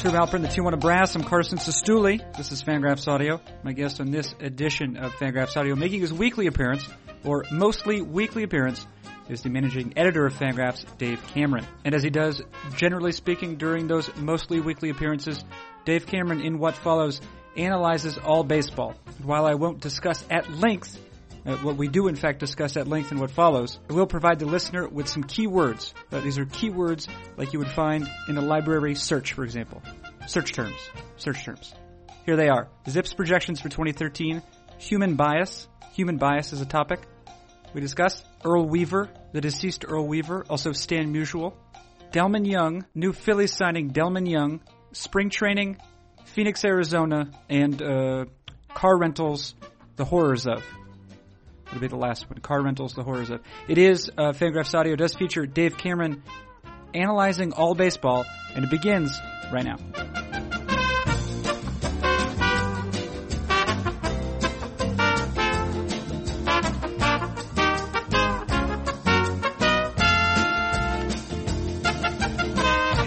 True Alpern, the T1 of Brass. I'm Carson Cistulli. This is Fangraphs Audio. My guest on this edition of Fangraphs Audio, making his weekly appearance, or mostly weekly appearance, is the managing editor of Fangraphs, Dave Cameron. And as he does, generally speaking, during those mostly weekly appearances, Dave Cameron, in what follows, analyzes all baseball. While I won't discuss at length uh, what we do in fact discuss at length in what follows, will provide the listener with some keywords. Uh, these are keywords like you would find in a library search, for example. Search terms. Search terms. Here they are. ZiPS projections for 2013. Human bias. Human bias is a topic. We discuss Earl Weaver, the deceased Earl Weaver, also Stan Musial. Delmon Young, new Phillies signing Delmon Young, spring training, Phoenix, Arizona, and uh, car rentals, the horrors of. It'll be the last one. Car rentals, the horrors of. It is, uh, Fangraphs Audio does feature Dave Cameron analyzing all baseball, and it begins right now.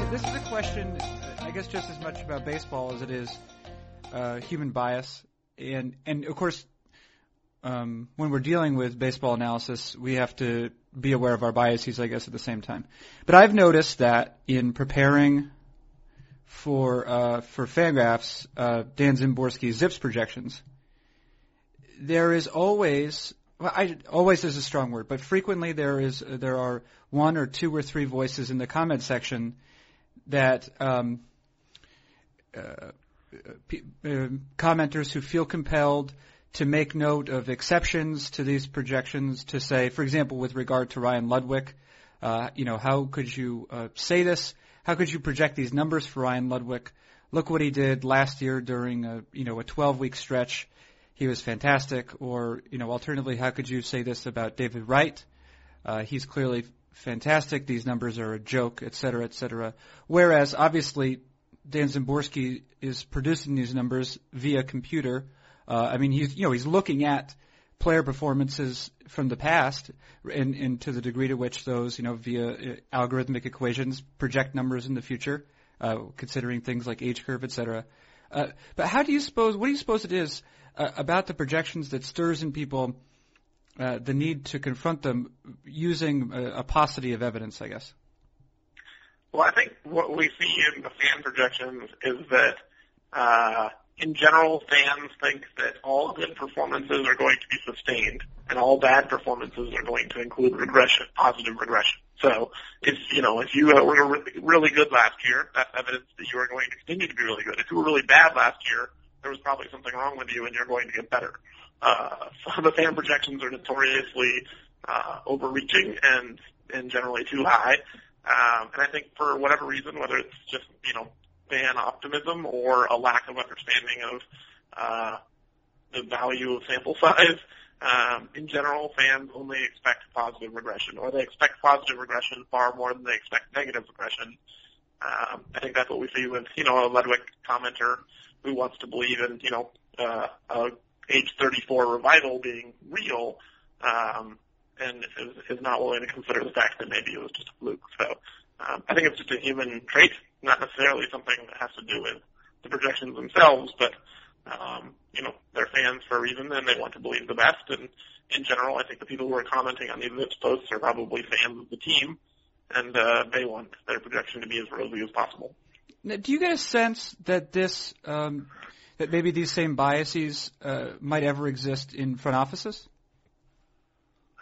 This is a question, I guess, just as much about baseball as it is uh, human bias, and and of course, um, when we're dealing with baseball analysis, we have to be aware of our biases, I guess, at the same time. But I've noticed that in preparing for uh, for Fangraphs, uh, Dan Szymborski's ZiPS projections, there is always well, I, always is a strong word, but frequently there is there are one or two or three voices in the comment section that um, uh, p- uh, commenters who feel compelled to make note of exceptions to these projections to say, for example, with regard to Ryan Ludwick, uh, you know, how could you uh, say this? How could you project these numbers for Ryan Ludwick? Look what he did last year during a, you know, a 12 week stretch. He was fantastic. Or, you know, alternatively, how could you say this about David Wright? Uh, he's clearly fantastic. These numbers are a joke, et cetera, et cetera. Whereas, obviously, Dan Szymborski is producing these numbers via computer. Uh, I mean, he's you know he's looking at player performances from the past, and, and to the degree to which those you know via uh, algorithmic equations project numbers in the future, uh, considering things like age curve, et cetera. Uh, but how do you suppose? What do you suppose it is uh, about the projections that stirs in people uh, the need to confront them using a, a paucity of evidence? I guess. Well, I think what we see in the fan projections is that uh, in general, fans think that all good performances are going to be sustained, and all bad performances are going to include regression, positive regression. So, if you know, if you were really, really good last year, that's evidence that you are going to continue to be really good. If you were really bad last year, there was probably something wrong with you, and you're going to get better. Uh, so the fan projections are notoriously uh, overreaching and and generally too high. Um, and I think for whatever reason, whether it's just you know fan optimism or a lack of understanding of uh, the value of sample size. Um, in general, fans only expect positive regression, or they expect positive regression far more than they expect negative regression. Um, I think that's what we see with, you know, a Ludwick commenter who wants to believe in, you know, uh, a age 34 revival being real, um, and is, is not willing to consider the fact that maybe it was just a fluke. So um, I think it's just a human trait, not necessarily something that has to do with the projections themselves, but um, you know, they're fans for a reason and they want to believe the best. And in general, I think the people who are commenting on these ZiPS posts are probably fans of the team, and uh, they want their projection to be as rosy as possible. Now, do you get a sense that this, um, that maybe these same biases uh, might ever exist in front offices?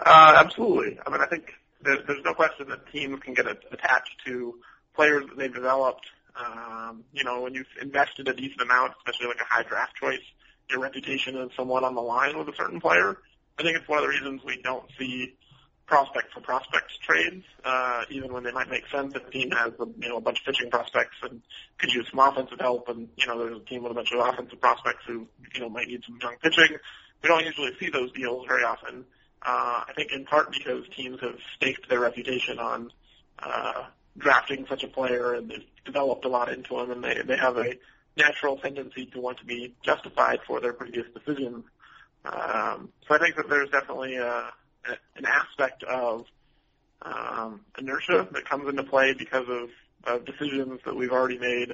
Uh, absolutely. I mean, I think there's, there's no question that teams can get attached to players that they've developed. Um, you know, when you've invested a decent amount, especially like a high draft choice, your reputation is somewhat on the line with a certain player. I think it's one of the reasons we don't see prospect for prospect trades, uh, even when they might make sense if a team has a, you know a bunch of pitching prospects and could use some offensive help, and you know there's a team with a bunch of offensive prospects who you know might need some young pitching. We don't usually see those deals very often. Uh, I think in part because teams have staked their reputation on uh, drafting such a player and they've developed a lot into him and they, they have a natural tendency to want to be justified for their previous decisions. Um, so I think that there's definitely a, an aspect of um, inertia that comes into play because of, of decisions that we've already made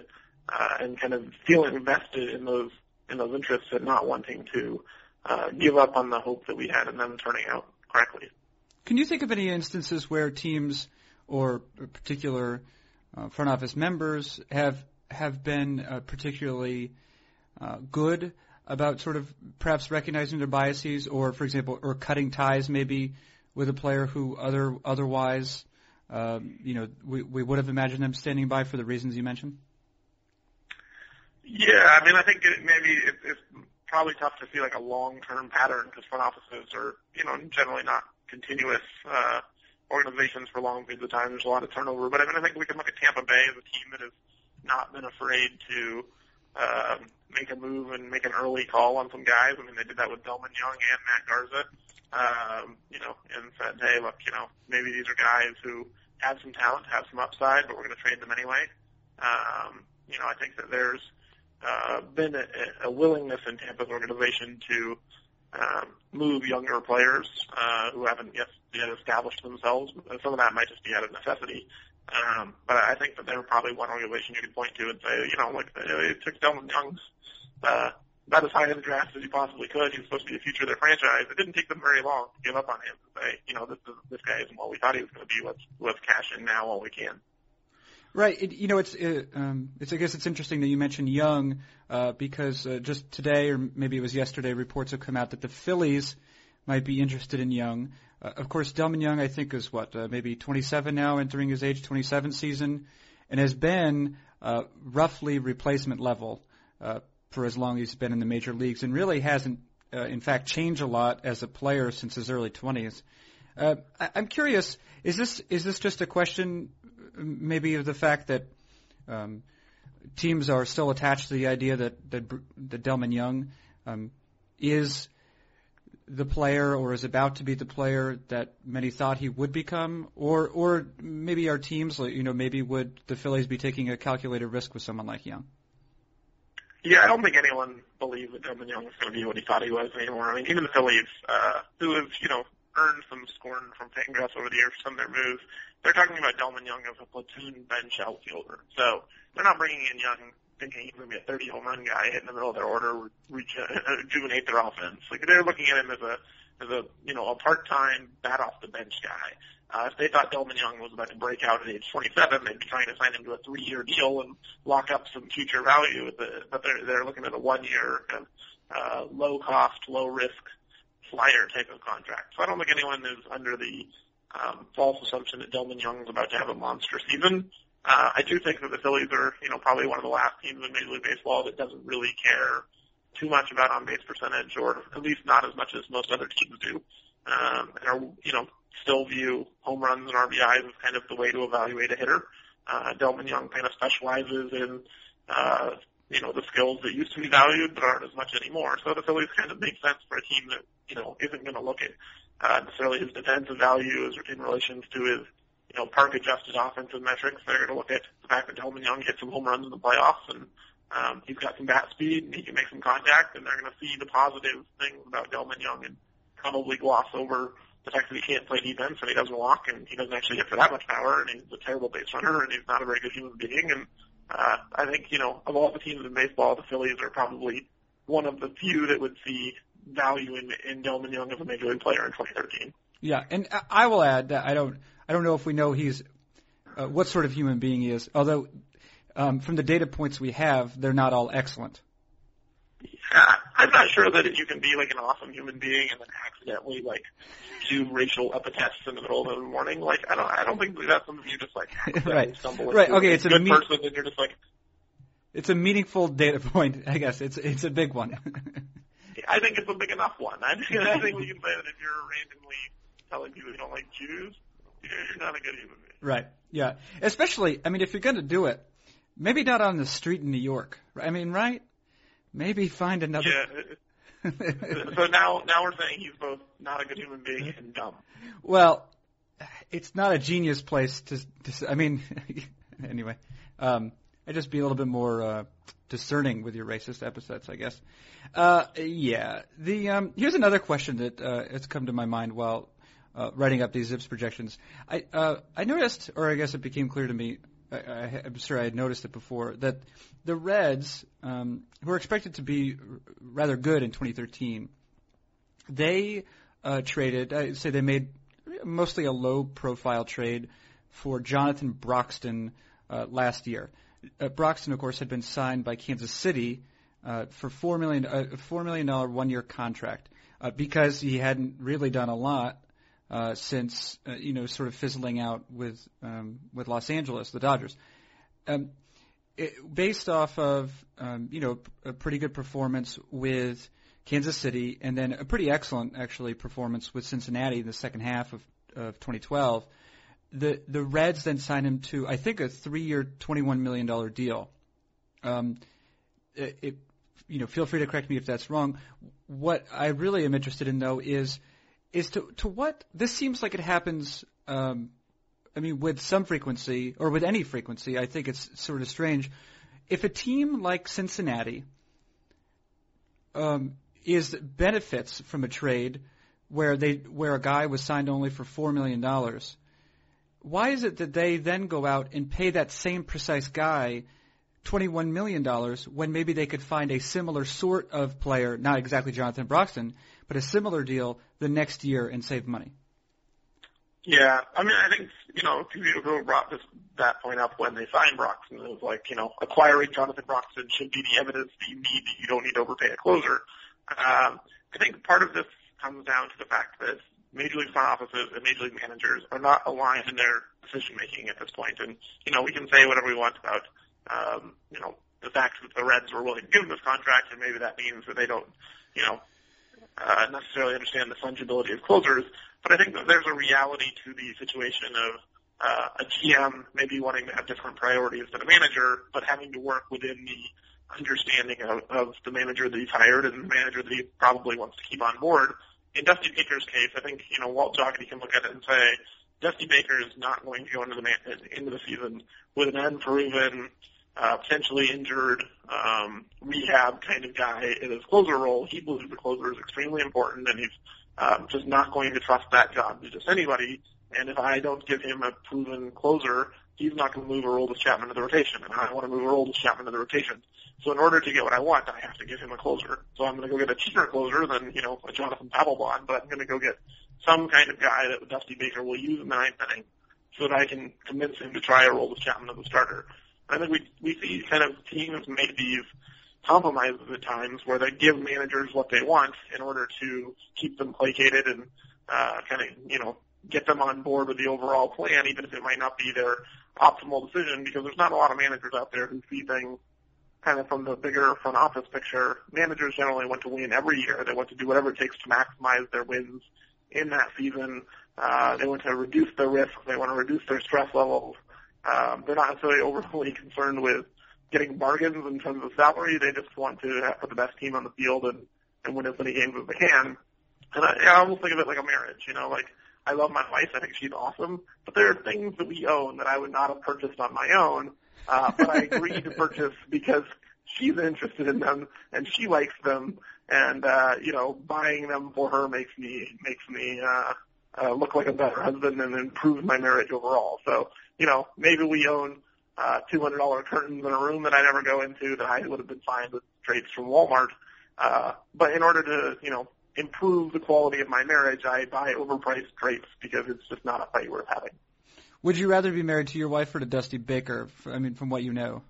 uh, and kind of feeling invested in those in those interests and not wanting to uh, give up on the hope that we had in them turning out correctly. Can you think of any instances where teams or particular uh, front office members have have been uh, particularly uh, good about sort of perhaps recognizing their biases, or for example, or cutting ties maybe with a player who other otherwise, um, you know, we, we would have imagined them standing by for the reasons you mentioned. Yeah, I mean, I think it, maybe it's probably tough to see like a long-term pattern because front offices are, you know, generally not continuous uh, organizations for long periods of time. There's a lot of turnover, but I mean, I think we can look at Tampa Bay as a team that has not been afraid to uh, make a move and make an early call on some guys. I mean, they did that with Delmon Young and Matt Garza. Um, you know, and said, hey, look, you know, maybe these are guys who have some talent, have some upside, but we're going to trade them anyway. Um, you know, I think that there's uh, been a, a willingness in Tampa's organization to um, move younger players uh, who haven't yet, yet established themselves. Some of that might just be out of necessity. Um, but I think that they're probably one organization you could point to and say, you know, like it took Delmon Young's uh, about as high in the draft as you possibly could. He was supposed to be the future of their franchise. It didn't take them very long to give up on him and say, you know, this this guy isn't what we thought he was going to be. Let's let's cash in now while we can. Right. It, you know, it's it, um, it's. I guess it's interesting that you mentioned Young uh, because uh, just today, or maybe it was yesterday, reports have come out that the Phillies might be interested in Young. Uh, of course, Delmon Young, I think, is what uh, maybe 27 now, entering his age 27 season, and has been uh, roughly replacement level uh, for as long as he's been in the major leagues, and really hasn't, uh, in fact, changed a lot as a player since his early 20s. Uh, I, I'm curious, is this is this just a question maybe of the fact that um, teams are still attached to the idea that that, that Delmon Young um, is the player or is about to be the player that many thought he would become, or or maybe our teams, you know, maybe would the Phillies be taking a calculated risk with someone like Young? Yeah, I don't think anyone believes that Delmon Young is going to be what he thought he was anymore. I mean, even the Phillies, uh, who have you know earned some scorn from Fangraphs over the years for some of their moves, they're talking about Delmon Young as a platoon bench outfielder. So they're not bringing in Young thinking he's going to be a 30 home run guy in the middle of their order, rejuvenate their offense. Like they're looking at him as a as a you know a part-time bat off the bench guy. Uh, if they thought Delmon Young was about to break out at age 27, they'd be trying to sign him to a three-year deal and lock up some future value. With the, but they're they're looking at a one-year kind of, uh, low-cost, low-risk flyer type of contract. So I don't think anyone is under the um, false assumption that Delmon Young is about to have a monster season. Uh, I do think that the Phillies are, you know, probably one of the last teams in Major League Baseball that doesn't really care too much about on base percentage, or at least not as much as most other teams do. Um, and are, you know, still view home runs and RBIs as kind of the way to evaluate a hitter. Uh, Delmon Young kind of specializes in, uh, you know, the skills that used to be valued but aren't as much anymore. So the Phillies kind of make sense for a team that, you know, isn't going to look at uh, necessarily his defensive value in relation to his, you know, park adjusted offensive metrics. They're going to look at the fact that Delmon Young hit some home runs in the playoffs and um, he's got some bat speed and he can make some contact and they're going to see the positive things about Delmon Young and probably gloss over the fact that he can't play defense and he doesn't walk and he doesn't actually hit for that much power and he's a terrible base runner and he's not a very good human being and uh, I think, you know, of all the teams in baseball, the Phillies are probably one of the few that would see value in, in Delmon Young as a major league player in 2013. Yeah, and I will add that I don't I don't know if we know he's uh, what sort of human being he is. Although um, from the data points we have, they're not all excellent. Yeah, I'm not sure that you can be like an awesome human being and then accidentally like do racial epithets in the middle of the morning. Like I don't, I don't think that's something you just like right. stumble right. Okay, it's a good me- person and you're just like. It's a meaningful data point, I guess. It's it's a big one. I think it's a big enough one. I think, I think we can say that if you're randomly telling people you don't like Jews, you're not a good human being. Right. Yeah. Especially, I mean, if you're going to do it, maybe not on the street in New York. I mean, right? Maybe find another. Yeah. so now, now we're saying he's both not a good human being and dumb. Well, it's not a genius place to. to I mean, anyway, um, I just be a little bit more uh, discerning with your racist epithets, I guess. Uh, yeah. The um, here's another question that uh, has come to my mind while uh, writing up these ZiPS projections. I uh, I noticed, or I guess it became clear to me I, I'm sure I had noticed it before that the Reds, um, who are expected to be rather good in 2013, they uh, traded. I say they made mostly a low-profile trade for Jonathan Broxton uh, last year. Uh, Broxton, of course, had been signed by Kansas City uh, for four million a four million dollar one-year contract uh, because he hadn't really done a lot uh, since uh, you know sort of fizzling out with um, with Los Angeles, the Dodgers. Um, it, based off of um, you know a pretty good performance with Kansas City, and then a pretty excellent actually performance with Cincinnati in the second half of, of 2012. The the Reds then signed him to I think a three-year, 21 million dollar deal. Um, it, it, you know, feel free to correct me if that's wrong. What I really am interested in though is is to to what this seems like it happens. Um, I mean, with some frequency or with any frequency, I think it's sort of strange. If a team like Cincinnati um, is benefits from a trade where they where a guy was signed only for four million dollars, why is it that they then go out and pay that same precise guy $21 million when maybe they could find a similar sort of player, not exactly Jonathan Broxton, but a similar deal the next year and save money? Yeah, I mean, I think you know people brought this that point up when they signed Broxton it was like you know acquiring Jonathan Broxton should be the evidence that you need that you don't need to overpay a closer. Um, I think part of this comes down to the fact that major league front offices and major league managers are not aligned in their decision making at this point. And you know we can say whatever we want about um, you know the fact that the Reds were willing to give him this contract, and maybe that means that they don't you know uh, necessarily understand the fungibility of closers. But I think that there's a reality to the situation of uh, a GM maybe wanting to have different priorities than a manager, but having to work within the understanding of, of the manager that he's hired and the manager that he probably wants to keep on board. In Dusty Baker's case, I think you know Walt Jocketty can look at it and say Dusty Baker is not going to go into the man- into the season with an unproven, uh, potentially injured um, rehab kind of guy in his closer role. He believes the closer is extremely important, and he's um, just not going to trust that job to just anybody. And if I don't give him a proven closer, he's not going to move Aroldis Chapman to the rotation, and I want to move Aroldis Chapman to the rotation. So in order to get what I want, I have to give him a closer. So I'm going to go get a cheaper closer than you know a Jonathan Papelbon, but I'm going to go get some kind of guy that Dusty Baker will use in the ninth inning, so that I can convince him to try Aroldis Chapman as a starter. I think we we see kind of teams make these compromises at times where they give managers what they want in order to keep them placated and uh, kind of you know get them on board with the overall plan, even if it might not be their optimal decision, because there's not a lot of managers out there who see things kind of from the bigger front office picture. Managers generally want to win every year. They want to do whatever it takes to maximize their wins in that season. Uh, they want to reduce their risk. They want to reduce their stress levels. Um, they're not necessarily overly concerned with getting bargains in terms of salary. They just want to put the best team on the field and, and win as many games as they can. And I, I almost think of it like a marriage. You know, like I love my wife. I think she's awesome. But there are things that we own that I would not have purchased on my own. Uh, but I agreed to purchase because she's interested in them and she likes them. And, uh, you know, buying them for her makes me, makes me, uh, uh, look like a better husband and improves my marriage overall. So, you know, maybe we own, uh, $200 curtains in a room that I never go into that I would have been fine with drapes from Walmart. Uh, but in order to, you know, improve the quality of my marriage, I buy overpriced drapes because it's just not a fight worth having. Would you rather be married to your wife or to Dusty Baker? I mean, from what you know.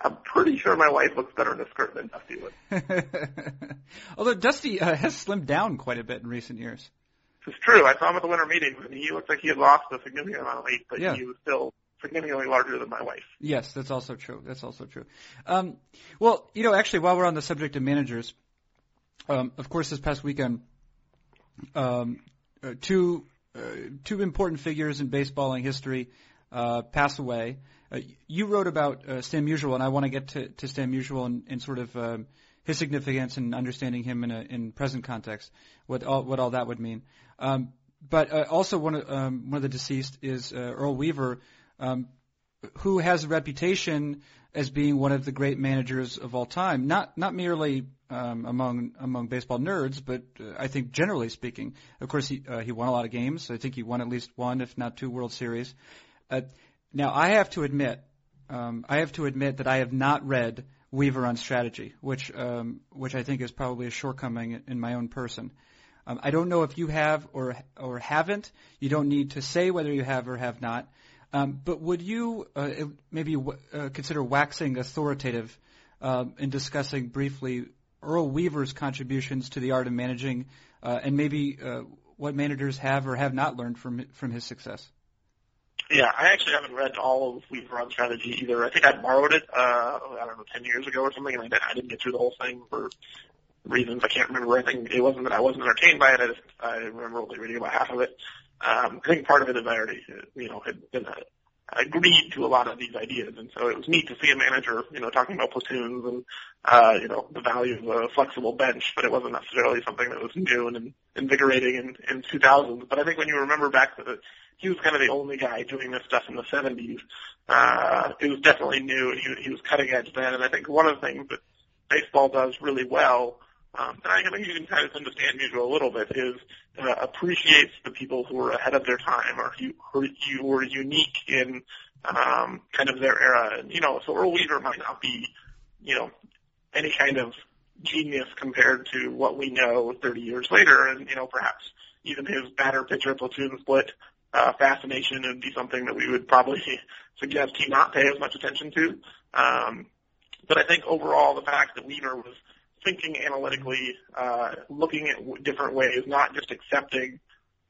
I'm pretty sure my wife looks better in a skirt than Dusty would. Although Dusty uh, has slimmed down quite a bit in recent years. It's true. I saw him at the winter meeting. and he looked like he had lost a significant amount of weight, but yeah. he was still significantly larger than my wife. Yes, that's also true. That's also true. Um, well, you know, actually, while we're on the subject of managers, um, of course, this past weekend, um, uh, two uh, two important figures in baseballing history uh, pass away. Uh, you wrote about uh, Stan Musial, and I want to get to, to Stan Musial and, and sort of um, his significance and understanding him in a in present context, what all, what all that would mean. Um, but uh, also one of um, one of the deceased is uh, Earl Weaver, who has a reputation as being one of the great managers of all time. Not not merely um, among among baseball nerds, but uh, I think generally speaking. Of course, he uh, he won a lot of games. I think he won at least one, if not two, World Series. Uh, Now, I have to admit, um, I have to admit that I have not read Weaver on strategy, which um, which I think is probably a shortcoming in my own person. Um, I don't know if you have or or haven't. You don't need to say whether you have or have not. Um, but would you uh, maybe w- uh, consider waxing authoritative um, in discussing briefly Earl Weaver's contributions to the art of managing, uh, and maybe uh, what managers have or have not learned from from his success? Yeah, I actually haven't read all of Weaver on Strategy either. I think I borrowed it, uh, I don't know, 10 years ago or something, and I didn't, I didn't get through the whole thing for reasons I can't remember. I think it wasn't that I wasn't entertained by it. I just, I remember only reading about half of it. Um, I think part of it is I already, you know, had been a, agreed to a lot of these ideas, and so it was neat to see a manager, you know, talking about platoons and, uh, you know, the value of a flexible bench, but it wasn't necessarily something that was new and invigorating in, in 2000s. But I think when you remember back to the, he was kind of the only guy doing this stuff in the 70s. Uh, it was definitely new, he, he was cutting edge then. And I think one of the things that baseball does really well, um, and I think you can kind of understand music a little bit, is uh, appreciates the people who are ahead of their time or who, who were unique in um, kind of their era. And, you know, so Earl Weaver might not be, you know, any kind of genius compared to what we know 30 years later, and you know, perhaps even his batter pitcher platoon split uh, fascination and be something that we would probably suggest he not pay as much attention to. Um, but I think overall the fact that Weaver was thinking analytically, uh, looking at w- different ways, not just accepting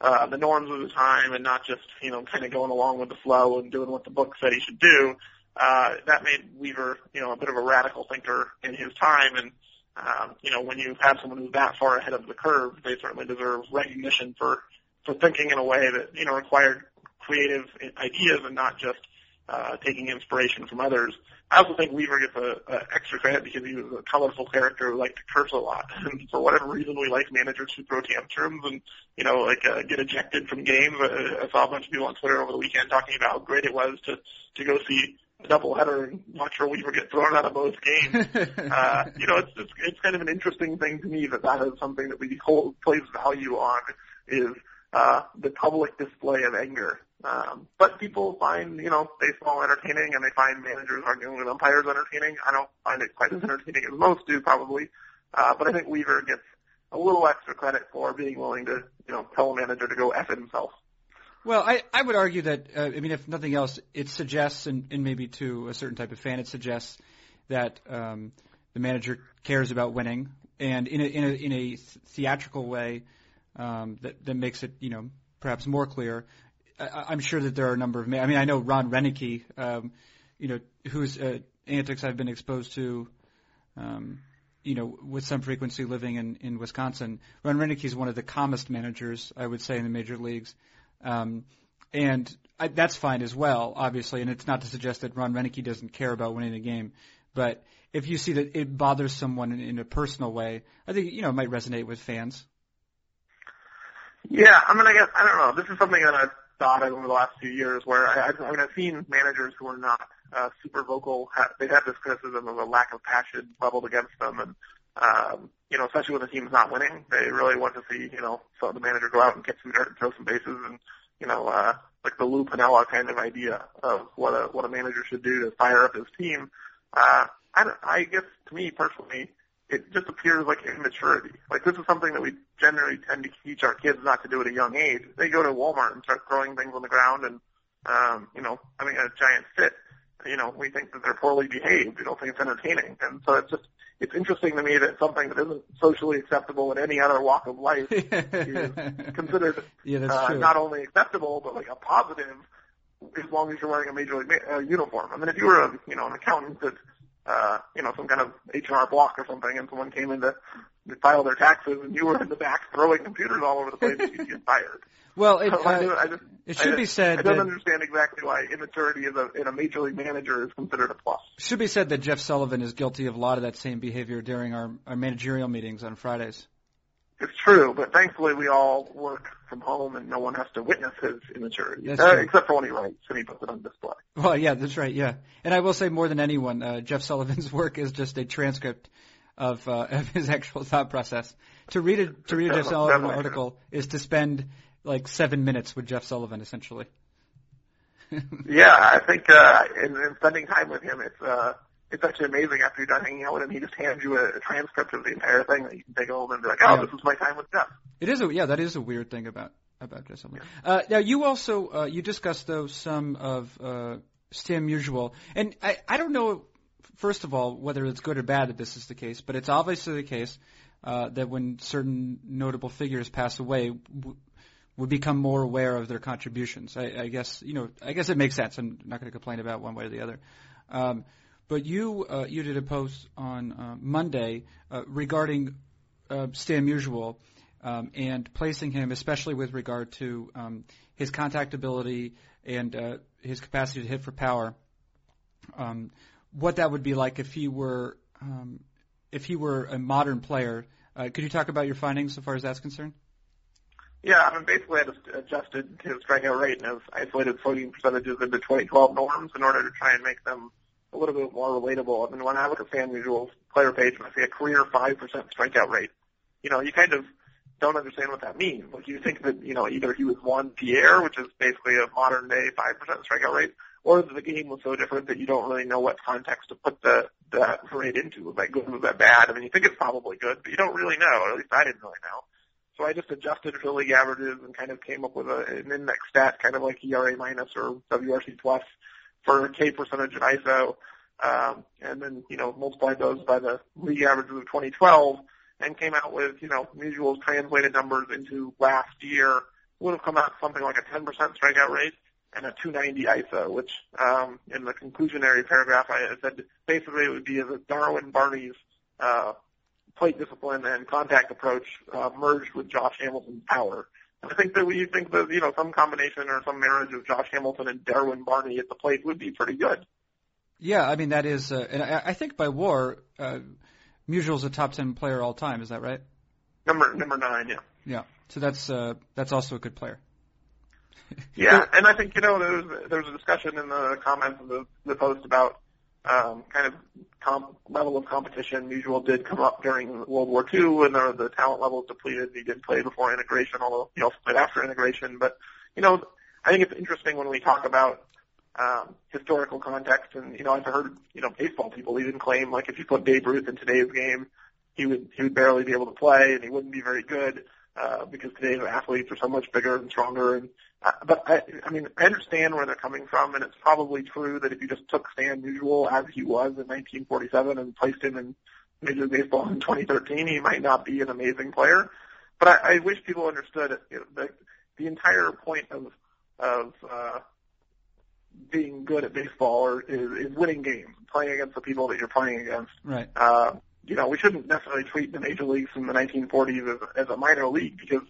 uh, the norms of the time and not just, you know, kind of going along with the flow and doing what the book said he should do, uh, that made Weaver, you know, a bit of a radical thinker in his time. And, um, you know, when you have someone who's that far ahead of the curve, they certainly deserve recognition for for thinking in a way that you know required creative ideas and not just uh, taking inspiration from others. I also think Weaver gets a, a extra credit because he was a colorful character who liked to curse a lot. And for whatever reason, we like managers who throw tantrums and, you know, like uh, get ejected from games. Uh, I saw a bunch of people on Twitter over the weekend talking about how great it was to to go see a doubleheader and watch for Weaver get thrown out of both games. uh, you know, it's, it's it's kind of an interesting thing to me that that is something that we hold place value on is uh, the public display of anger. Um, but people find, you know, baseball entertaining and they find managers arguing with umpires entertaining. I don't find it quite as entertaining as most do probably. Uh, but I think Weaver gets a little extra credit for being willing to, you know, tell a manager to go F himself. Well, I, I would argue that, uh, I mean, if nothing else, it suggests, and, and maybe to a certain type of fan, it suggests that um, the manager cares about winning, and in a, in a, in a theatrical way, um, that, that makes it, you know, perhaps more clear. I, I'm sure that there are a number of. I mean, I know Ron Roenicke, um, you know, whose uh, antics I've been exposed to, um, you know, with some frequency living in in Wisconsin. Ron Roenicke is one of the calmest managers, I would say, in the major leagues, um, and I, that's fine as well, obviously. And it's not to suggest that Ron Roenicke doesn't care about winning a game, but if you see that it bothers someone in, in a personal way, I think you know it might resonate with fans. Yeah, I mean, I guess I don't know. This is something that I've of over the last few years, where I, I mean, I've seen managers who are not uh, super vocal. Ha- they have this criticism of a lack of passion leveled against them, and um, you know, especially when the team's not winning, they really want to see you know so the manager go out and get some dirt and throw some bases, and you know, uh, like the Lou Piniella kind of idea of what a what a manager should do to fire up his team. Uh, I, I guess to me personally, it just appears like immaturity. Like this is something that we generally tend to teach our kids not to do at a young age. They go to Walmart and start throwing things on the ground and, um, you know, having a giant fit. You know, we think that they're poorly behaved. We don't think it's entertaining. And so it's just, it's interesting to me that something that isn't socially acceptable in any other walk of life is considered yeah, that's uh, true. not only acceptable, but like a positive as long as you're wearing a major league ma- uh, uniform. I mean, if you were a, you know, an accountant that uh, you know, some kind of HR block or something, and someone came in to, to file their taxes, and you were in the back throwing computers all over the place, and you'd get fired. Well, it, So I, uh, I just, it should I, be said I don't that understand exactly why immaturity is a, in a major league manager is considered a plus. should be said that Jeff Sullivan is guilty of a lot of that same behavior during our, our managerial meetings on Fridays. It's true, but thankfully we all work from home, and no one has to witness his immaturity, uh, true. except for when he writes and he puts it on display. Well, yeah, that's right. Yeah, and I will say more than anyone, uh, Jeff Sullivan's work is just a transcript of, uh, of his actual thought process. To read a to read a Jeff Sullivan article is to spend like seven minutes with Jeff Sullivan, essentially. yeah, I think uh, in, in spending time with him, it's uh, it's actually amazing. After you're done hanging out with him, he just hands you a, a transcript of the entire thing that you can take home and be like, "Oh, Yeah. this is my time with Jeff." It is a yeah, that is a weird thing about about Jeff Sullivan. Uh, now you also uh, you discussed though some of uh, Stan Musial, and I I don't know first of all whether it's good or bad that this is the case, but it's obviously the case uh, that when certain notable figures pass away. W- we become more aware of their contributions. I, I guess you know. I guess it makes sense. I'm not going to complain about one way or the other. Um, but you uh, you did a post on uh, Monday uh, regarding uh, Stan Musial um, and placing him, especially with regard to um, his contact ability and uh, his capacity to hit for power, um, what that would be like if he were um, if he were a modern player. Uh, could you talk about your findings so far as that's concerned? Yeah, I mean, basically I just adjusted his strikeout rate and his isolated slugging percentages into 2012 norms in order to try and make them a little bit more relatable. I mean, when I look at Stan Musial's player page and I see a career 5% strikeout rate, you know, you kind of don't understand what that means. Like you think that, you know, either he was Juan Pierre, which is basically a modern day 5% strikeout rate, or the game was so different that you don't really know what context to put the, that rate into. Was that good? Was that bad? I mean, you think it's probably good, but you don't really know, at least I didn't really know. So I just adjusted for league averages and kind of came up with a, an index stat, kind of like ERA minus or WRC plus for K percentage of ISO, um, and then you know multiplied those by the league averages of 2012, and came out with you know Musial's translated numbers into last year would have come out something like a 10% strikeout rate and a 290 ISO, which um, in the conclusionary paragraph I said basically it would be a Darwin Barney's uh, plate discipline and contact approach uh, merged with Josh Hamilton's power. I think that we think that you know some combination or some marriage of Josh Hamilton and Darwin Barney at the plate would be pretty good. Yeah, I mean that is, uh, and I, I think by WAR, uh, Musial's a top ten player all time. Is that right? Number number nine, yeah. Yeah. So that's uh, that's also a good player. Yeah, and I think you know there was there was a discussion in the comments of the, the post about um, kind of comp, level of competition. Musial did come up during World War II, and the, the talent level depleted. He did play before integration, although he also played after integration. But you know, I think it's interesting when we talk about um, historical context, and you know, I've heard you know baseball people even claim like if you put Babe Ruth in today's game, he would he would barely be able to play, and he wouldn't be very good uh, because today's athletes are so much bigger and stronger. And uh, but I, I mean, I understand where they're coming from, and it's probably true that if you just took Stan Musial as he was in 1947 and placed him in Major League Baseball in 2013, he might not be an amazing player. But I, I wish people understood it, you know, the the entire point of of uh, being good at baseball or is, is winning games, playing against the people that you're playing against. Right. Uh, you know, we shouldn't necessarily treat the major leagues from the 1940s as, as a minor league because,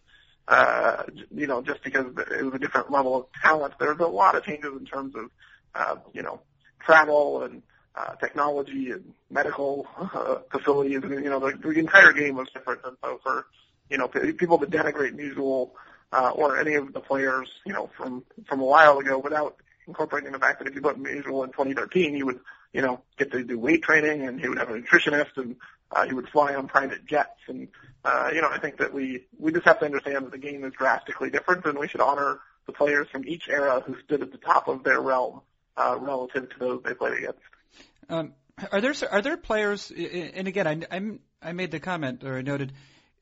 uh, you know, just because it was a different level of talent. There's a lot of changes in terms of, uh, you know, travel and uh, technology and medical uh, facilities. And, you know, the, the entire game was different. And so for, you know, people to denigrate Musial uh, or any of the players, you know, from from a while ago without incorporating the fact that if you put Musial in 2013, he would, you know, get to do weight training and he would have a nutritionist and uh, he would fly on private jets. And, uh, you know, I think that we, we just have to understand that the game is drastically different and we should honor the players from each era who stood at the top of their realm uh, relative to those they played against. Um, are there are there players? And again, I I'm, I made the comment or I noted,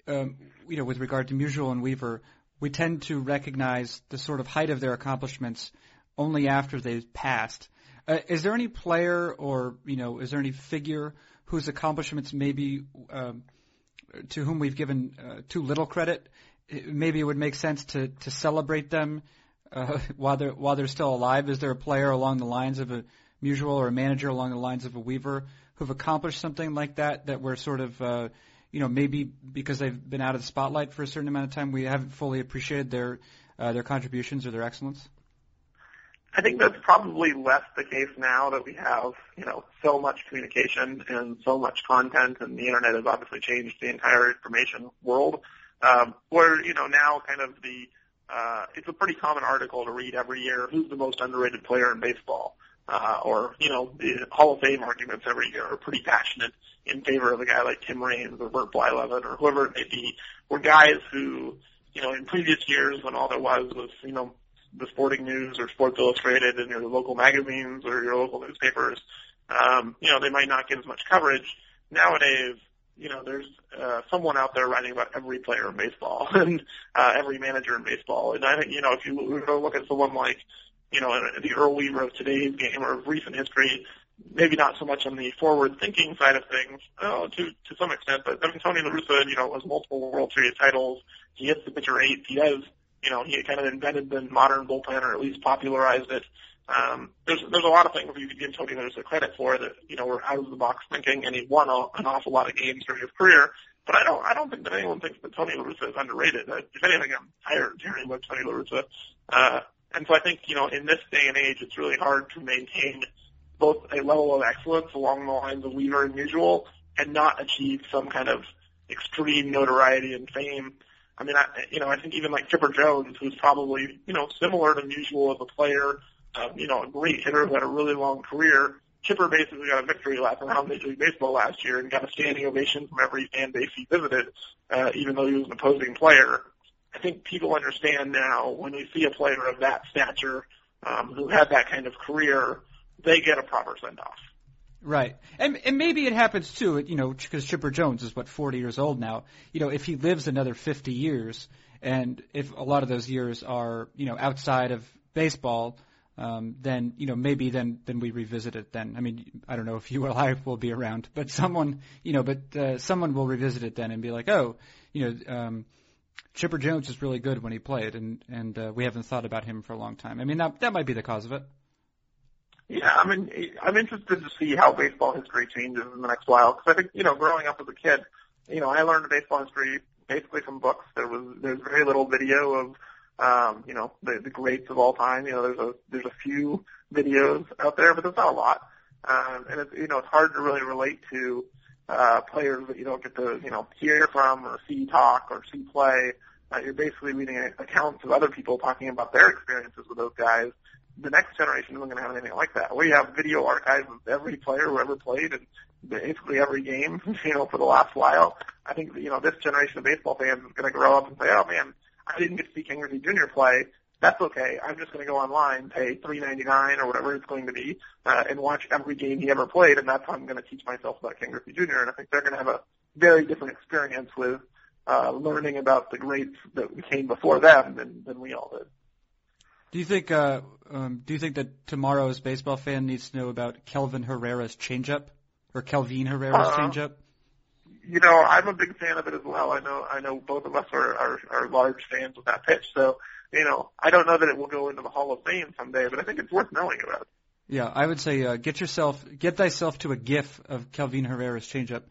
um, you know, with regard to Musial and Weaver, we tend to recognize the sort of height of their accomplishments only after they've passed. Uh, is there any player or you know is there any figure whose accomplishments maybe um, to whom we've given uh, too little credit? Maybe it would make sense to to celebrate them uh, while they're while they're still alive. Is there a player along the lines of a Musial or a manager along the lines of a Weaver who've accomplished something like that that we're sort of uh, you know maybe because they've been out of the spotlight for a certain amount of time we haven't fully appreciated their uh, their contributions or their excellence? I think that's probably less the case now that we have, you know, so much communication and so much content, and the internet has obviously changed the entire information world. Um, where you know now, kind of the uh, it's a pretty common article to read every year. Who's the most underrated player in baseball? Uh, or you know, the Hall of Fame arguments every year are pretty passionate in favor of a guy like Tim Raines or Burt Blyleven or whoever it may be. Were guys who, you know, in previous years when all there was was, you know, the Sporting News or Sports Illustrated and your local magazines or your local newspapers, um, you know, they might not get as much coverage. Nowadays, you know, there's uh, someone out there writing about every player in baseball and uh, every manager in baseball. And I think, you know, if you look at someone like, you know, the Earl Weaver of today's game or of recent history, maybe not so much on the forward-thinking side of things, uh, to to some extent. But I mean, Tony La Russa, you know, has multiple World Series titles. He hits the pitcher eight. He has, you know, he kind of invented the modern bullpen, or at least popularized it. Um, there's there's a lot of things you could give Tony Russa credit for that, you know, were out of the box thinking, and he won a, an awful lot of games during his career. But I don't I don't think that anyone thinks that Tony La Russa is underrated. Uh, if anything, I'm tired hearing about Tony La Russa. Uh, and so I think, you know, in this day and age, it's really hard to maintain both a level of excellence along the lines of Weaver and Musial and not achieve some kind of extreme notoriety and fame. I mean, I, you know, I think even like Chipper Jones, who's probably, you know, similar to Musial as a player, um, you know, a great hitter who had a really long career. Chipper basically got a victory lap around Major League Baseball last year and got a standing ovation from every fan base he visited, uh, even though he was an opposing player. I think people understand now when we see a player of that stature um, who had that kind of career, they get a proper send off. Right, and and maybe it happens too. You know, because Chipper Jones is what 40 years old now. You know, if he lives another 50 years, and if a lot of those years are you know outside of baseball, um, then you know maybe then then we revisit it. Then I mean I don't know if you or I will be around, but someone you know, but uh, someone will revisit it then and be like, oh, you know. Um, Chipper Jones is really good when he played, and and uh, we haven't thought about him for a long time. I mean, that that might be the cause of it. Yeah, I mean, I'm interested to see how baseball history changes in the next while. Because I think, you know, growing up as a kid, you know, I learned baseball history basically from books. There was there's very little video of, um, you know, the, the greats of all time. You know, there's a there's a few videos out there, but there's not a lot. Um, and it's you know, it's hard to really relate to uh, players that you don't get to you know hear from or see talk or see play. Uh, you're basically reading accounts of other people talking about their experiences with those guys the next generation isn't going to have anything like that. We have video archives of every player who ever played and basically every game, you know, for the last while. I think, you know, this generation of baseball fans is going to grow up and say, oh man, I didn't get to see Ken Griffey Jr. play. That's okay. I'm just going to go online, pay three ninety nine or whatever it's going to be, uh, and watch every game he ever played, and that's how I'm going to teach myself about Ken Griffey Jr. And I think they're going to have a very different experience with uh, learning about the greats that came before them than, than we all did. Do you think uh, um, do you think that tomorrow's baseball fan needs to know about Kelvin Herrera's changeup or Kelvin Herrera's uh, changeup? You know, I'm a big fan of it as well. I know I know both of us are, are are large fans of that pitch. So, you know, I don't know that it will go into the Hall of Fame someday, but I think it's worth knowing about. Yeah, I would say uh, get yourself get thyself to a GIF of Kelvin Herrera's changeup.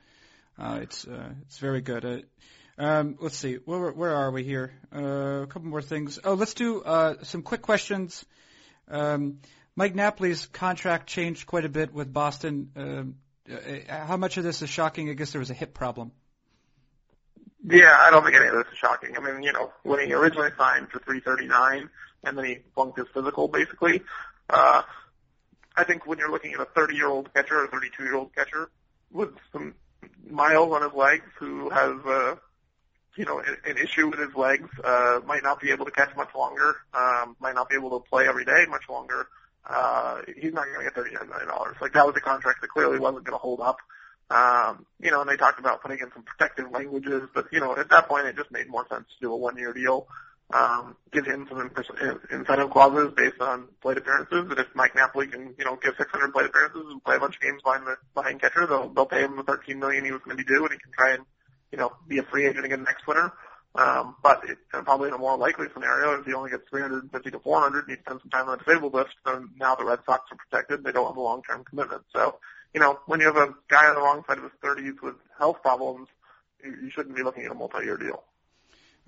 Uh, it's uh, it's very good. Uh, um, let's see, where, where are we here? Uh, a couple more things. Oh, let's do uh, some quick questions. Um, Mike Napoli's contract changed quite a bit with Boston. Um, uh, how much of this is shocking? I guess there was a hip problem. Yeah, I don't think any of this is shocking. I mean, you know, when he originally signed for 339 and then he flunked his physical, basically, uh, I think when you're looking at a 30-year-old catcher or a 32-year-old catcher with some miles on his legs who has uh, you know, an, issue with his legs, uh, might not be able to catch much longer, um, might not be able to play every day much longer. Uh, he's not going to get $39 million. Like that was a contract that clearly wasn't going to hold up. Um, you know, and they talked about putting in some protective languages, but you know, at that point it just made more sense to do a one year deal. Um, give him some incentive clauses based on plate appearances, and if Mike Napoli can, you know, give 600 plate appearances and play a bunch of games behind the behind catcher, they'll they'll pay him the 13 million he was going to due, and he can try and you know, be a free agent again next winter. Um, but it, probably in a more likely scenario, if he only gets 350 to 400 and he spends some time on the disabled list, then now the Red Sox are protected. They don't have a long-term commitment. So, you know, when you have a guy on the wrong side of his 30s with health problems, you, you shouldn't be looking at a multi-year deal.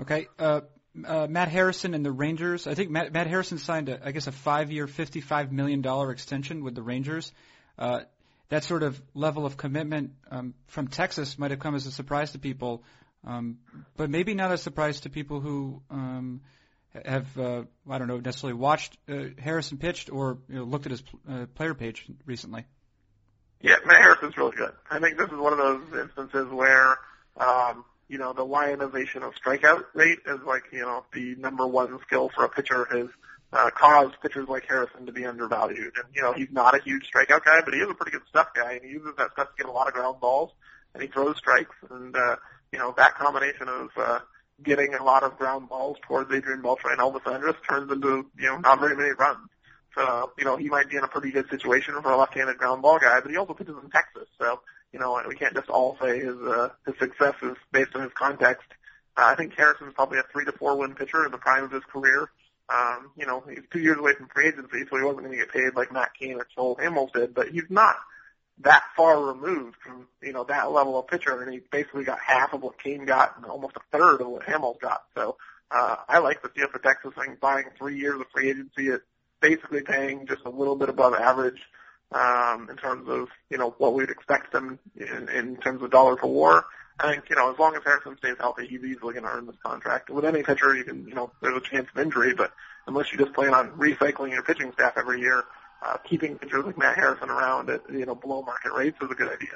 Okay. Uh, uh, Matt Harrison and the Rangers. I think Matt, Matt Harrison signed, a, I guess, a five-year, $55 million extension with the Rangers. Uh, that sort of level of commitment um, from Texas might have come as a surprise to people, um, but maybe not a surprise to people who um, have uh, I don't know necessarily watched uh, Harrison pitched or you know, looked at his uh, player page recently. Yeah, Matt Harrison's really good. I think this is one of those instances where um, you know the lionization of strikeout rate is like you know the number one skill for a pitcher is uh, cause pitchers like Harrison to be undervalued. And, you know, he's not a huge strikeout guy, but he is a pretty good stuff guy, and he uses that stuff to get a lot of ground balls, and he throws strikes, and, uh, you know, that combination of, uh, getting a lot of ground balls towards Adrian Beltre and Elvis Andrus turns into, you know, not very many runs. So, you know, he might be in a pretty good situation for a left-handed ground ball guy, but he also pitches in Texas. So, you know, we can't just all say his, uh, his success is based on his context. Uh, I think Harrison's probably a three to four win pitcher in the prime of his career. Um, you know, he's two years away from free agency, so he wasn't going to get paid like Matt Cain or Cole Hamels did, but he's not that far removed from, you know, that level of pitcher, and he basically got half of what Cain got and almost a third of what Hamels got. So, uh, I like the deal for Texas thing, buying three years of free agency at basically paying just a little bit above average, um, in terms of, you know, what we'd expect them in, in terms of dollar per war. I think, you know, as long as Harrison stays healthy, he's easily going to earn this contract. With any pitcher, you can, you know, there's a chance of injury, but unless you just plan on recycling your pitching staff every year, uh, keeping pitchers like Matt Harrison around at, you know, below market rates is a good idea.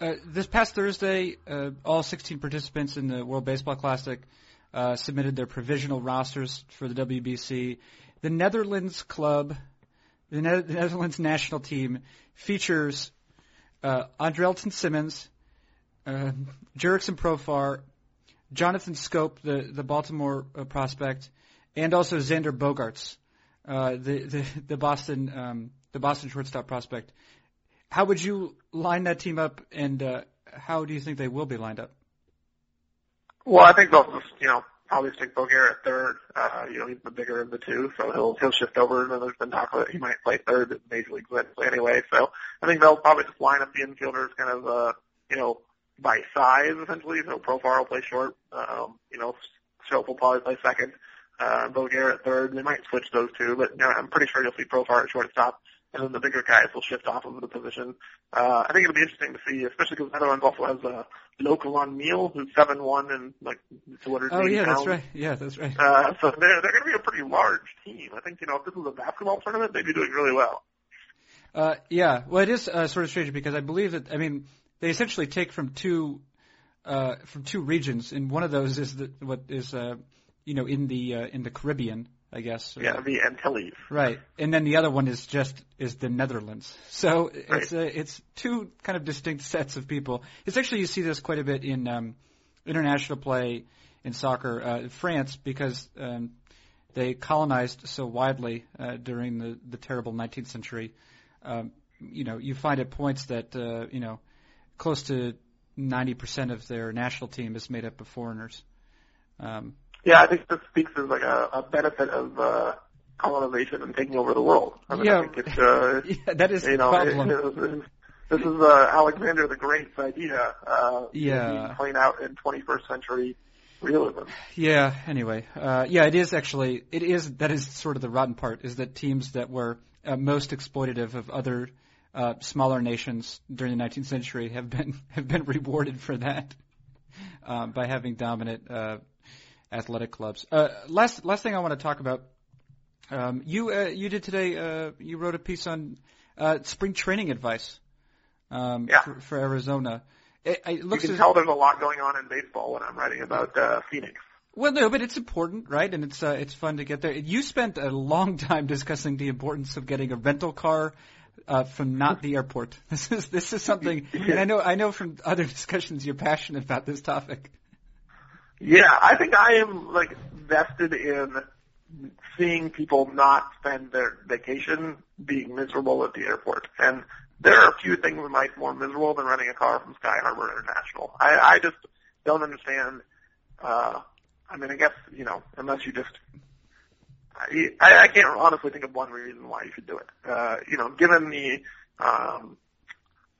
Uh, this past Thursday, uh, all 16 participants in the World Baseball Classic uh, submitted their provisional rosters for the WBC. The Netherlands club, the, ne- the Netherlands national team, features uh, Andrelton Simmons, uh, Jurickson Profar, Jonathan Schoop, the the Baltimore uh, prospect, and also Xander Bogaerts, uh, the, the the Boston um, the Boston shortstop prospect. How would you line that team up, and uh, how do you think they will be lined up? Well, I think they'll you know probably stick Bogaert at third. Uh, you know he's the bigger of the two, so he'll he'll shift over. And then there's been talk that he might play third in Major League Play anyway. So I think they'll probably just line up the infielders kind of uh, you know by size essentially. So Profar will play short. Um, you know, Schoop will probably play second. Uh, Bogaert at third. They might switch those two, but you know, I'm pretty sure you'll see Profar at shortstop, and then the bigger guys will shift off of the position. Uh, I think it'll be interesting to see, especially because Netherlands also has a Loek van Mil, who's seven one and like 200. Oh yeah, pounds. that's right. Yeah, that's right. Uh, so they're they're going to be a pretty large team. I think you know if this was a basketball tournament, they'd be doing really well. Uh, yeah, well, it is uh, sort of strange because I believe that I mean they essentially take from two uh, from two regions, and one of those is the, what is uh, you know in the uh, in the Caribbean, I guess. Yeah, the Antilles. Right, and then the other one is just is the Netherlands. So Right. it's uh, it's two kind of distinct sets of people. It's actually you see this quite a bit in um, international play in soccer, uh, France, because um, they colonized so widely uh, during the the terrible 19th century. Um, you know, you find at points that uh, you know close to 90% of their national team is made up of foreigners. Um, Yeah, I think this speaks as like a, a benefit of uh, colonization and taking over the world. I mean, Yeah. I think it's uh, yeah, that is you the know, problem. it- it- this is uh, Alexander the Great's idea. Uh, Yeah. playing out in 21st century realism. Yeah. Anyway, uh, yeah, it is actually. It is that is sort of the rotten part is that teams that were uh, most exploitative of other uh, smaller nations during the 19th century have been have been rewarded for that um, by having dominant uh, athletic clubs. Uh, last last thing I want to talk about. Um, you uh, you did today. Uh, you wrote a piece on uh, spring training advice um, Yeah. for, for Arizona. It, it You can tell there's a lot going on in baseball when I'm writing about uh, Phoenix. Well, no, but it's important, right? And it's uh, it's fun to get there. You spent a long time discussing the importance of getting a rental car uh, from not the airport. This is this is something, and I know I know from other discussions you're passionate about this topic. Yeah, I think I am like vested in seeing people not spend their vacation being miserable at the airport. And there are a few things in life more miserable than renting a car from Sky Harbor International. I, I just don't understand. Uh, I mean, I guess you know, unless you just. I, I can't honestly think of one reason why you should do it. Uh, you know, given the um,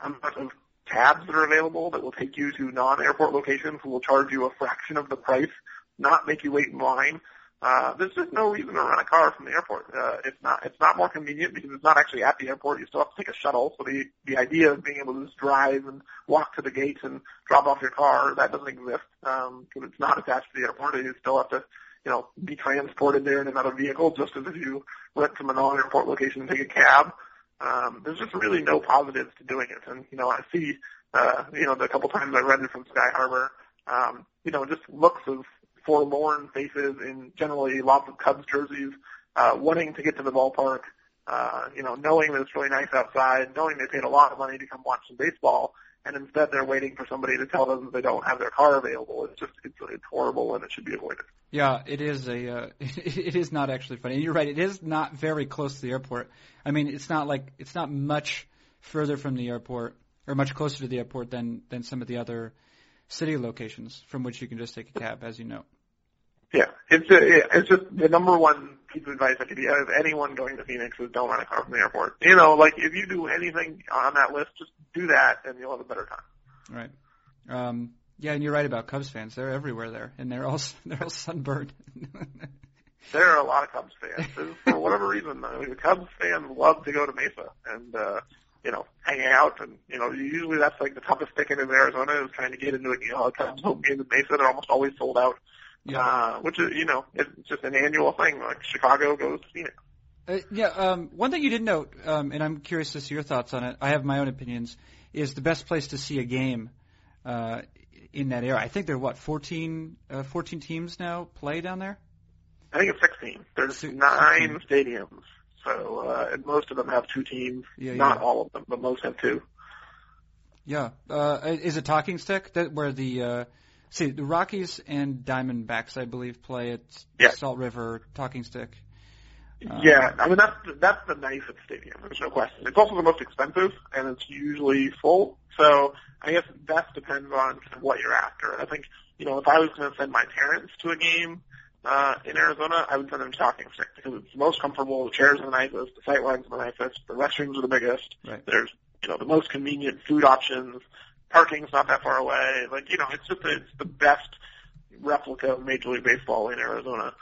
amount of cabs that are available that will take you to non-airport locations who will charge you a fraction of the price, not make you wait in line. Uh, there's just no reason to rent a car from the airport. Uh, it's not, it's not more convenient because it's not actually at the airport. You still have to take a shuttle. So the, the idea of being able to just drive and walk to the gate and drop off your car, that doesn't exist, um, because it's not attached to the airport. You still have to, you know, be transported there in another vehicle just as if you went from a non-airport location and take a cab. Um, there's just really no positives to doing it. And, you know, I see, uh, you know, the couple times I rented from Sky Harbor, um, you know, just looks of forlorn faces in generally lots of Cubs jerseys, uh, wanting to get to the ballpark, uh, you know, knowing that it's really nice outside, knowing they paid a lot of money to come watch some baseball, and instead they're waiting for somebody to tell them that they don't have their car available. It's just it's it's horrible and it should be avoided. Yeah, it is a uh, it is not actually funny. And you're right, it is not very close to the airport. I mean, it's not like it's not much further from the airport or much closer to the airport than than some of the other city locations from which you can just take a cab, as you know. Yeah, it's a, it's just the number one piece of advice I could give anyone going to Phoenix is don't rent a car from the airport. You know, like if you do anything on that list, just do that and you'll have a better time. Right. Um, yeah, and you're right about Cubs fans. They're everywhere there, and they're all they're all sunburned. there are a lot of Cubs fans. For whatever reason, I mean, the Cubs fans love to go to Mesa and uh, you know hang out, and you know usually that's like the toughest ticket in Arizona is trying to get into a you know, a Cubs home game in Mesa. They're almost always sold out. Yeah. Uh, which is, you know, it's just an annual thing. Like Chicago goes to Phoenix. Uh, yeah. Um, one thing you did note, um, and I'm curious to see your thoughts on it. I have my own opinions. Is the best place to see a game uh, in that area? I think there are what 14, uh, 14 teams now play down there. I think it's 16. There's nine stadiums, so uh, and most of them have two teams. Yeah, Not yeah. all of them, but most have two. Yeah. Uh, is it Talking Stick that where the uh, see the Rockies and Diamondbacks, I believe, play at yeah. Salt River Talking Stick. Um, yeah, I mean that's that's the nicest stadium. There's no question. It's also the most expensive, and it's usually full. So I guess that depends on kind of what you're after. I think you know if I was going to send my parents to a game uh, in Arizona, I would send them to Talking Stick because it's the most comfortable. The chairs are the nicest. The sight lines are the nicest. The restrooms are the biggest. Right. There's you know the most convenient food options parking's not that far away. Like you know, it's just it's the best replica of Major League Baseball in Arizona.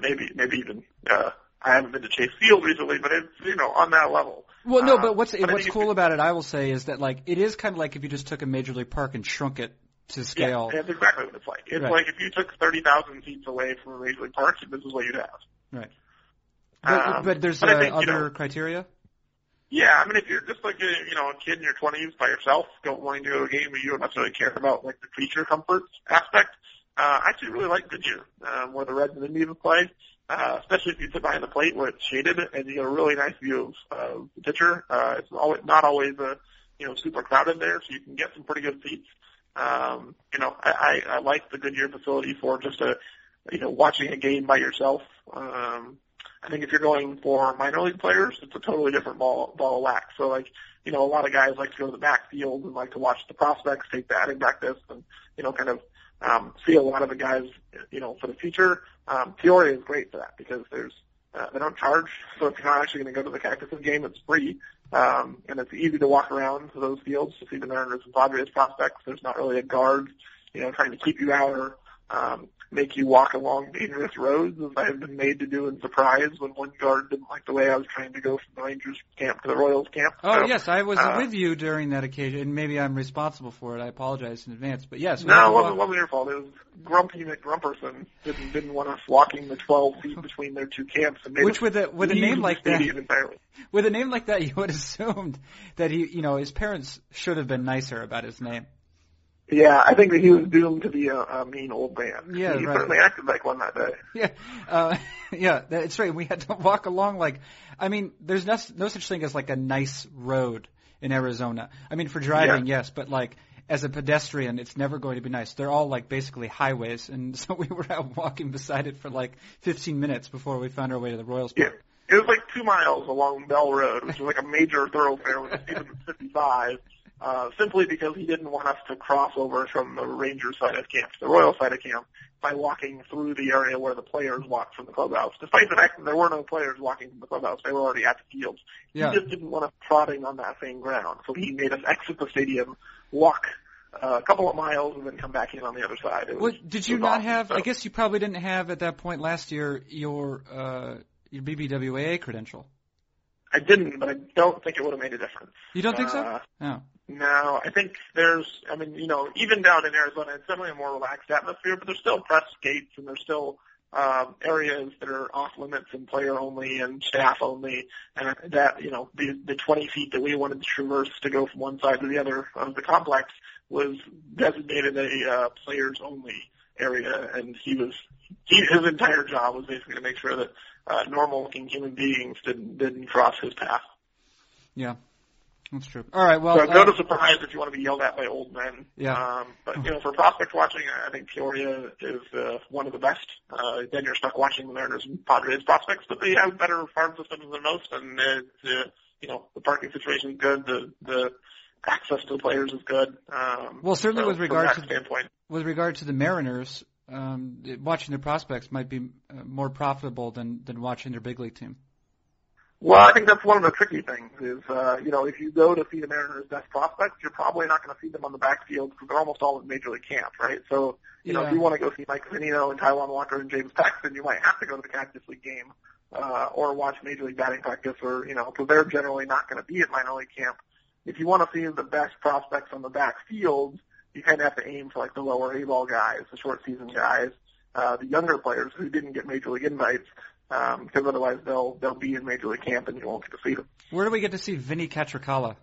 maybe maybe even uh, I haven't been to Chase Field recently, but it's you know on that level. Well, no, but what's uh, but what's cool about it, I will say, is that like it is kind of like if you just took a Major League Park and shrunk it to scale. Yeah, that's exactly what it's like. It's right. like if you took thirty thousand seats away from a Major League Park, this is what you'd have. Right. But, um, but there's but uh, think, other you know, criteria. Yeah, I mean, if you're just like a you know a kid in your 20s by yourself, don't wanting to go a game, but you don't necessarily care about like the creature comforts aspect, uh, I actually really like Goodyear, um, where the Reds and Indians play, uh, especially if you sit behind the plate where it's shaded and you get a really nice view of uh, the pitcher. Uh, it's always, not always a you know super crowded there, so you can get some pretty good seats. Um, you know, I, I, I like the Goodyear facility for just a you know watching a game by yourself. Um, I think if you're going for minor league players, it's a totally different ball ball of wax. So like, you know, a lot of guys like to go to the backfield and like to watch the prospects take batting practice and you know, kind of um, see a lot of the guys, you know, for the future. Um, Peoria is great for that because there's uh, they don't charge, so if you're not actually going to go to the Cactuses game, it's free, um, and it's easy to walk around to those fields to see the Mariners and Padres prospects. There's not really a guard, you know, trying to keep you out or um, make you walk along dangerous roads as I have been made to do in Surprise when one guard didn't like the way I was trying to go from the Rangers camp to the Royals camp. Oh so, yes, I was uh, with you during that occasion, and maybe I'm responsible for it. I apologize in advance, but yes. No, it wasn't, wasn't your fault. It was Grumpy McGrumperson didn't didn't want us walking the 12 feet between their two camps, and which with a with a name like that, entirely. with a name like that, you would assumed that he, you know, his parents should have been nicer about his name. Yeah, I think that he was doomed to be a, a mean old man. Yeah, he right. certainly acted like one that day. Yeah, uh, yeah, that's right. We had to walk along like, I mean, there's no, no such thing as like a nice road in Arizona. I mean, for driving, yeah. yes, but like as a pedestrian, it's never going to be nice. They're all like basically highways, and so we were out walking beside it for like 15 minutes before we found our way to the Royals Park. Yeah. It was like two miles along Bell Road, which is like a major thoroughfare with speed of 55 uh, simply because he didn't want us to cross over from the Ranger side of camp to the Royal side of camp by walking through the area where the players walk from the clubhouse. Despite the fact that there were no players walking from the clubhouse, they were already at the fields. Yeah. He just didn't want us trotting on that same ground, so he made us exit the stadium, walk uh, a couple of miles, and then come back in on the other side. Was, well, did you not awesome. have? So, I guess you probably didn't have at that point last year your uh, your BBWAA credential. I didn't, but I don't think it would have made a difference. You don't think so? Uh, No. No, I think there's, I mean, you know, even down in Arizona, it's definitely a more relaxed atmosphere, but there's still press gates and there's still um, areas that are off limits and player only and staff only, and that, you know, the, the 20 feet that we wanted to traverse to go from one side to the other of the complex was designated a uh, players only area, and he was he, his entire job was basically to make sure that uh, normal-looking human beings didn't didn't cross his path. Yeah, that's true. All right. Well, so no uh, surprise if you want to be yelled at by old men. Yeah. Um, but you know, for prospect watching, I think Peoria is uh, one of the best. Uh, then you're stuck watching the Mariners and Padres prospects, but they have better farm systems than most, and it's, uh, you know the parking situation is good. The the access to the players is good. Um, Well, certainly so with regard to- standpoint. with regard to the Mariners, um, watching their prospects might be uh, more profitable than than watching their big league team. Well, I think that's one of the tricky things is, uh, you know, if you go to see the Mariners' best prospects, you're probably not going to see them on the backfield because they're almost all in Major League camp, right? So, you know, if you want to go see Mike Zunino and Taijuan Walker and James Paxton, you might have to go to the Cactus League game, uh, or watch Major League batting practice or, you know, because they're generally not going to be at minor league camp. If you want to see the best prospects on the backfield, you kind of have to aim for like the lower A-ball guys, the short season guys, uh, the younger players who didn't get Major League invites, um, because otherwise they'll they'll be in Major League camp and you won't get to see them. Where do we get to see Vinnie Catricala?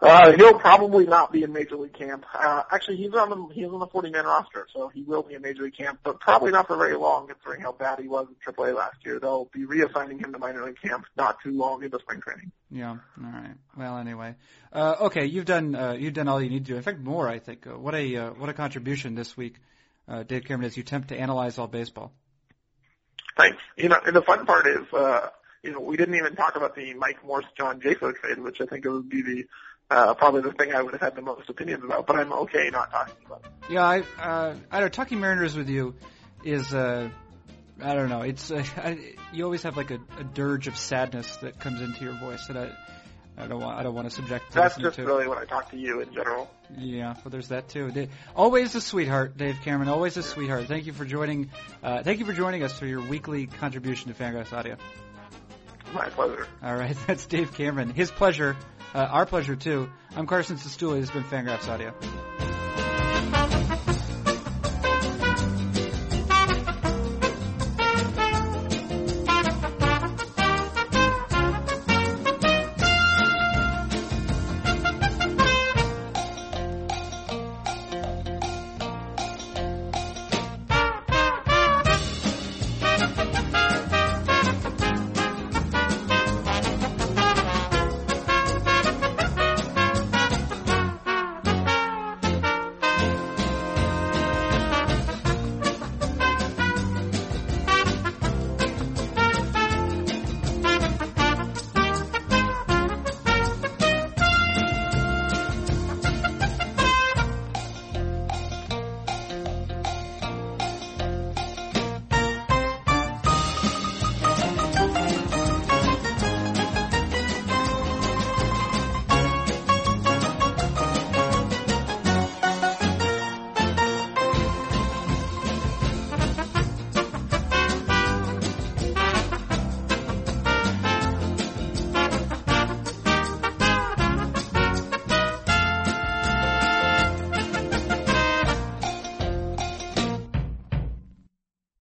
Uh, he'll probably not be in Major League camp. Uh, actually, he's on the he's on the 40 man roster, so he will be in Major League camp, but probably not for very long, considering how bad he was in AAA last year. They'll be reassigning him to minor league camp not too long into spring training. Yeah. All right. Well, anyway. Uh, okay, you've done uh, you've done all you need to do. In fact, more. I think. Uh, what a uh, what a contribution this week, uh, Dave Cameron, as you attempt to analyze all baseball. Thanks. You know, and the fun part is, uh, you know, we didn't even talk about the Mike Morse John Jaso trade, which I think it would be the uh, probably the thing I would have had the most opinions about. But I'm okay not talking about. it. Yeah, I uh, I don't talking Mariners with you is uh, I don't know. It's uh, I, you always have like a, a dirge of sadness that comes into your voice that I I don't want I don't want to subject to That's just to. really when I talk to you in general. Yeah, well, there's that too. Always a sweetheart, Dave Cameron. Always a sweetheart. Thank you for joining. Uh, thank you for joining us for your weekly contribution to Fangraphs Audio. My pleasure. All right, that's Dave Cameron. His pleasure, uh, our pleasure too. I'm Carson Cistulli. This has been Fangraphs Audio.